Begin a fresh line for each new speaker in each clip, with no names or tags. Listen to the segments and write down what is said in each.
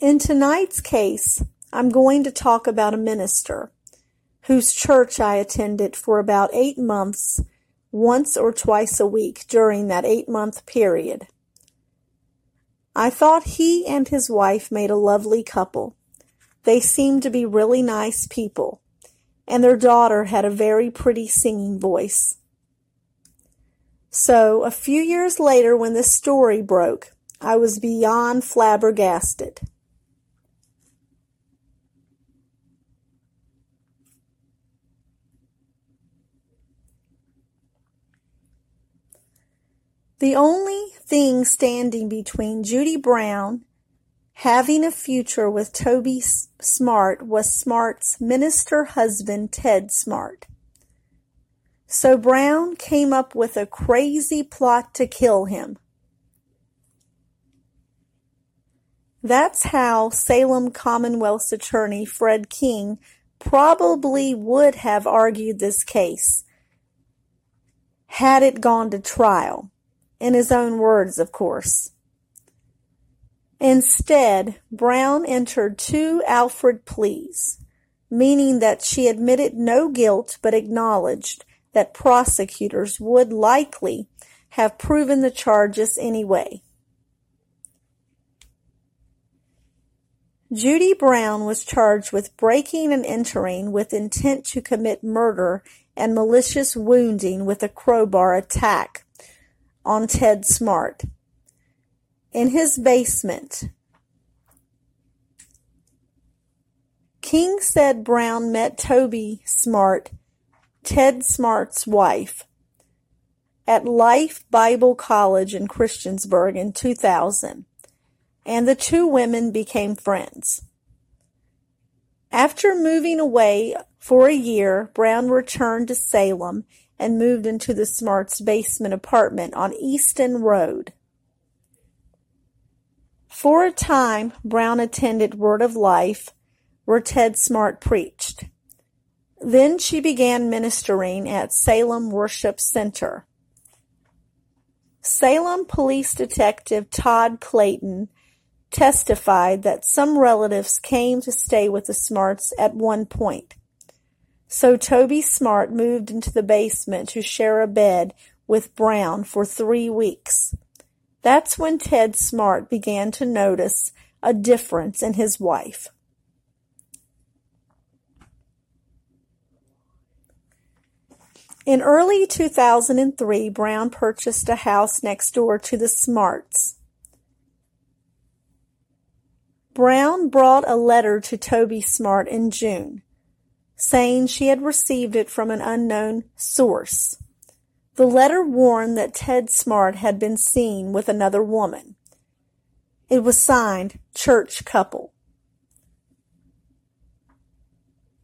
In tonight's case, I'm going to talk about a minister whose church I attended for about eight months once or twice a week during that eight-month period. I thought he and his wife made a lovely couple. They seemed to be really nice people, and their daughter had a very pretty singing voice. So, a few years later when this story broke, I was beyond flabbergasted. The only thing standing between Judy Brown having a future with Toby Smart was Smart's minister husband Ted Smart. So Brown came up with a crazy plot to kill him. That's how Salem Commonwealth's attorney Fred King probably would have argued this case had it gone to trial, in his own words, of course. Instead, Brown entered two Alford pleas, meaning that she admitted no guilt but acknowledged that prosecutors would likely have proven the charges anyway. Judy Brown was charged with breaking and entering with intent to commit murder and malicious wounding with a crowbar attack on Ted Smart in his basement. King said Brown met Toby Smart Ted Smart's wife at Life Bible College in Christiansburg in 2000, and the two women became friends. After moving away for a year, Brown returned to Salem and moved into the Smarts' basement apartment on Easton Road. For a time, Brown attended Word of Life, where Ted Smart preached. Then she began ministering at Salem Worship Center. Salem Police Detective Todd Clayton testified that some relatives came to stay with the Smarts at one point. So Toby Smart moved into the basement to share a bed with Brown for three weeks. That's when Ted Smart began to notice a difference in his wife. In early two thousand and three, Brown purchased a house next door to the Smarts. Brown brought a letter to Toby Smart in June, saying she had received it from an unknown source. The letter warned that Ted Smart had been seen with another woman. It was signed Church Couple.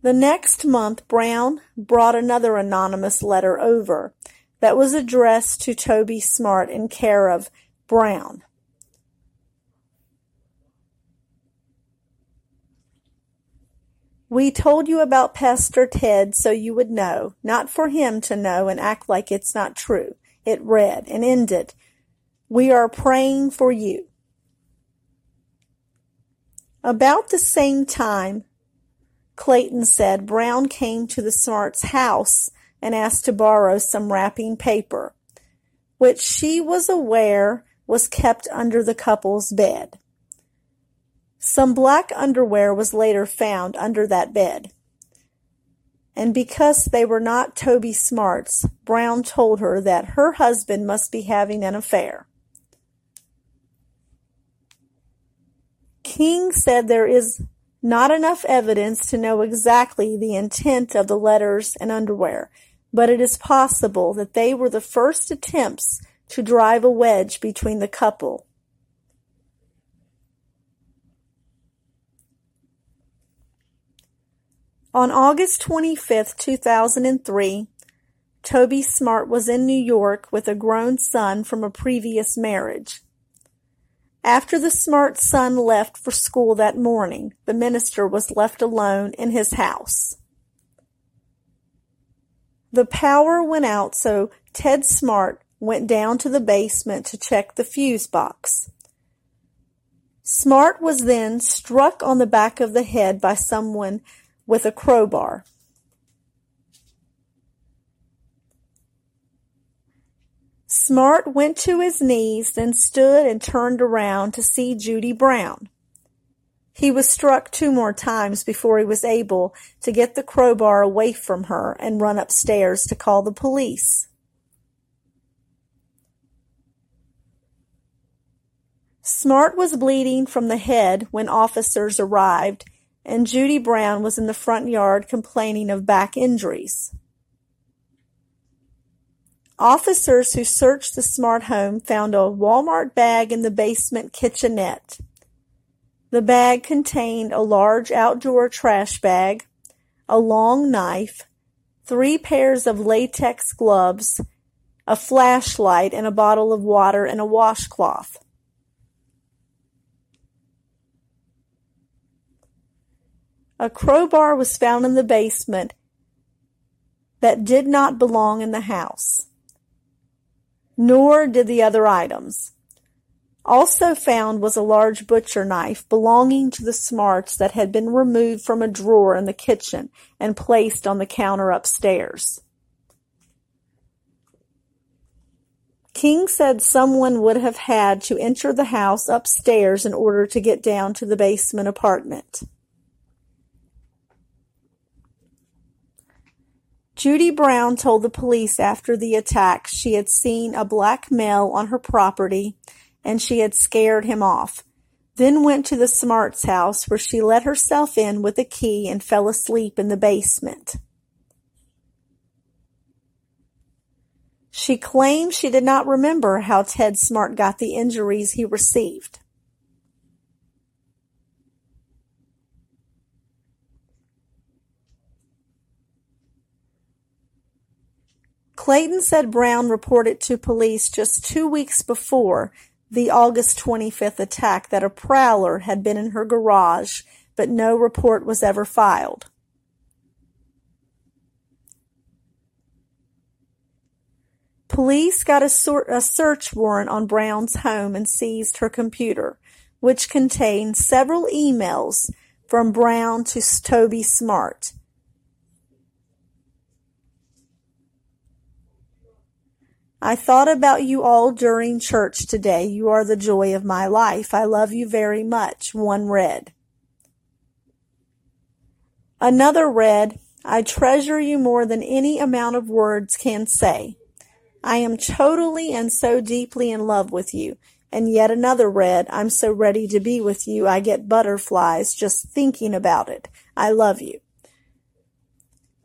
The next month Brown brought another anonymous letter over that was addressed to Toby Smart in care of Brown. We told you about Pastor Ted so you would know, not for him to know and act like it's not true. It read and ended, We are praying for you. About the same time, Clayton said Brown came to the Smarts' house and asked to borrow some wrapping paper, which she was aware was kept under the couple's bed. Some black underwear was later found under that bed. And because they were not Toby Smarts, Brown told her that her husband must be having an affair. King said there is not enough evidence to know exactly the intent of the letters and underwear, but it is possible that they were the first attempts to drive a wedge between the couple. On August 25, 2003, Toby Smart was in New York with a grown son from a previous marriage. After the Smart son left for school that morning, the minister was left alone in his house. The power went out so Ted Smart went down to the basement to check the fuse box. Smart was then struck on the back of the head by someone with a crowbar. Smart went to his knees, then stood and turned around to see Judy Brown. He was struck two more times before he was able to get the crowbar away from her and run upstairs to call the police. Smart was bleeding from the head when officers arrived, and Judy Brown was in the front yard complaining of back injuries. Officers who searched the Smart home found a Walmart bag in the basement kitchenette. The bag contained a large outdoor trash bag, a long knife, three pairs of latex gloves, a flashlight, and a bottle of water and a washcloth. A crowbar was found in the basement that did not belong in the house, nor did the other items. Also found was a large butcher knife belonging to the Smarts that had been removed from a drawer in the kitchen and placed on the counter upstairs. King said someone would have had to enter the house upstairs in order to get down to the basement apartment. Judy Brown told the police after the attack she had seen a black male on her property and she had scared him off, then went to the Smarts house where she let herself in with a key and fell asleep in the basement. She claimed she did not remember how Ted Smart got the injuries he received. Clayton said Brown reported to police just two weeks before the August 25th attack that a prowler had been in her garage, but no report was ever filed. Police got a, sor- a, search warrant on Brown's home and seized her computer, which contained several emails from Brown to Toby Smart. I thought about you all during church today. You are the joy of my life. I love you very much. One read. Another read, I treasure you more than any amount of words can say. I am totally and so deeply in love with you. And yet another read, I'm so ready to be with you. I get butterflies just thinking about it. I love you.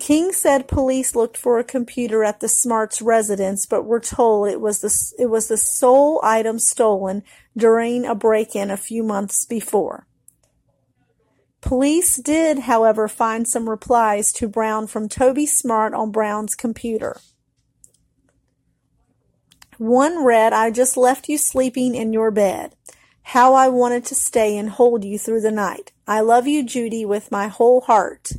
King said police looked for a computer at the Smarts' residence but were told it was the, it was the sole item stolen during a break-in a few months before. Police did, however, find some replies to Brown from Toby Smart on Brown's computer. One read, I just left you sleeping in your bed. How I wanted to stay and hold you through the night. I love you, Judy, with my whole heart.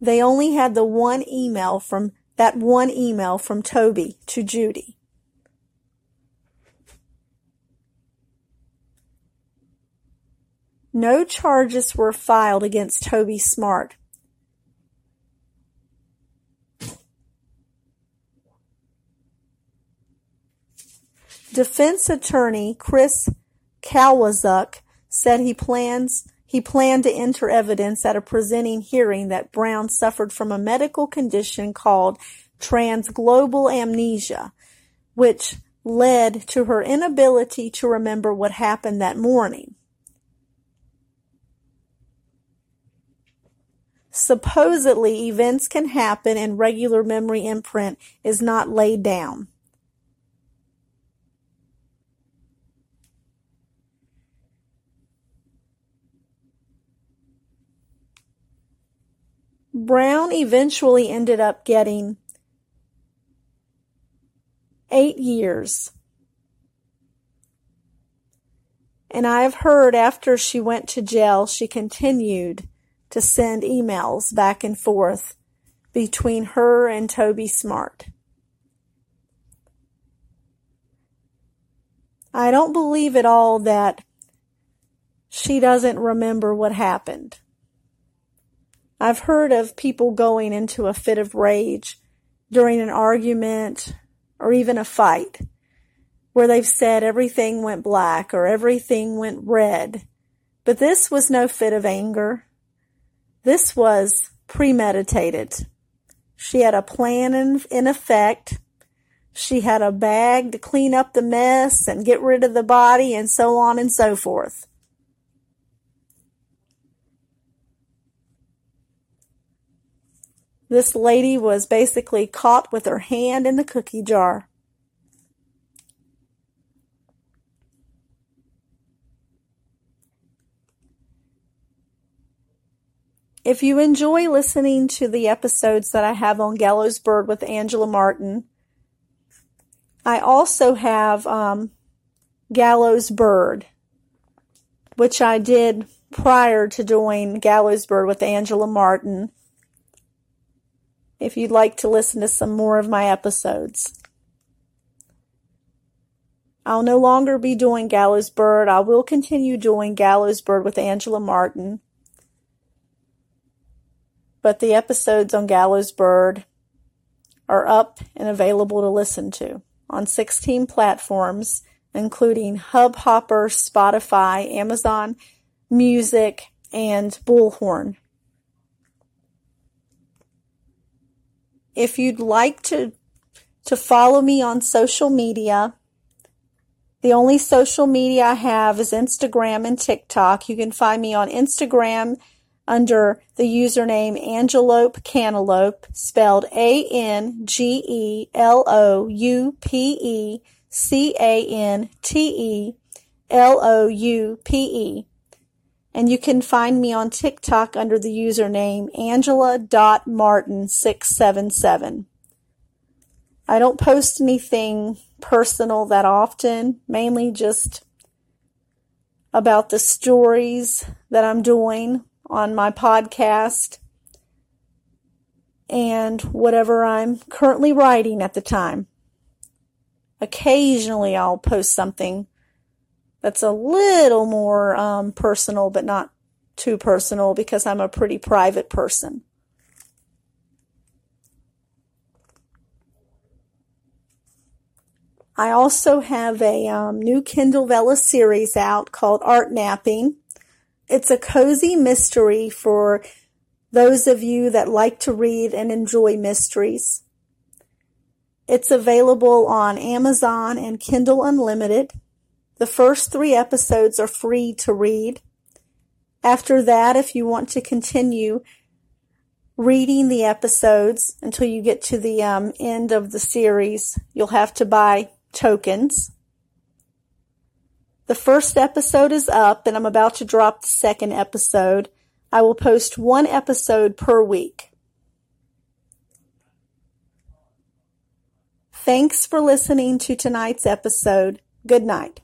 They only had the one email from that one email from Toby to Judy. No charges were filed against Toby Smart. Defense attorney Chris Kalwazuk said he plans he planned to enter evidence at a presenting hearing that Brown suffered from a medical condition called transglobal amnesia, which led to her inability to remember what happened that morning. Supposedly, events can happen and regular memory imprint is not laid down. Brown eventually ended up getting eight years. And I have heard after she went to jail, she continued to send emails back and forth between her and Toby Smart. I don't believe at all that she doesn't remember what happened. I've heard of people going into a fit of rage during an argument or even a fight where they've said everything went black or everything went red. But this was no fit of anger. This was premeditated. She had a plan in, in effect. She had a bag to clean up the mess and get rid of the body and so on and so forth. This lady was basically caught with her hand in the cookie jar. If you enjoy listening to the episodes that I have on Gallows Bird with Angela Martin, I also have um, Gallows Bird, which I did prior to doing Gallows Bird with Angela Martin if you'd like to listen to some more of my episodes. I'll no longer be doing Gallows Bird. I will continue doing Gallows Bird with Angela Martin. But the episodes on Gallows Bird are up and available to listen to on 16 platforms, including Hubhopper, Spotify, Amazon Music, and Bullhorn. If you'd like to to follow me on social media, the only social media I have is Instagram and TikTok. You can find me on Instagram under the username Angeloupe Canteloupe, spelled A N G E L O U P E C A N T E L O U P E. And you can find me on TikTok under the username Angela.Martin677. I don't post anything personal that often, mainly just about the stories that I'm doing on my podcast and whatever I'm currently writing at the time. Occasionally I'll post something that's a little more um, personal, but not too personal because I'm a pretty private person. I also have a um, new Kindle Vella series out called Art Napping. It's a cozy mystery for those of you that like to read and enjoy mysteries. It's available on Amazon and Kindle Unlimited. The first three episodes are free to read. After that, if you want to continue reading the episodes until you get to the um, end of the series, you'll have to buy tokens. The first episode is up and I'm about to drop the second episode. I will post one episode per week. Thanks for listening to tonight's episode. Good night.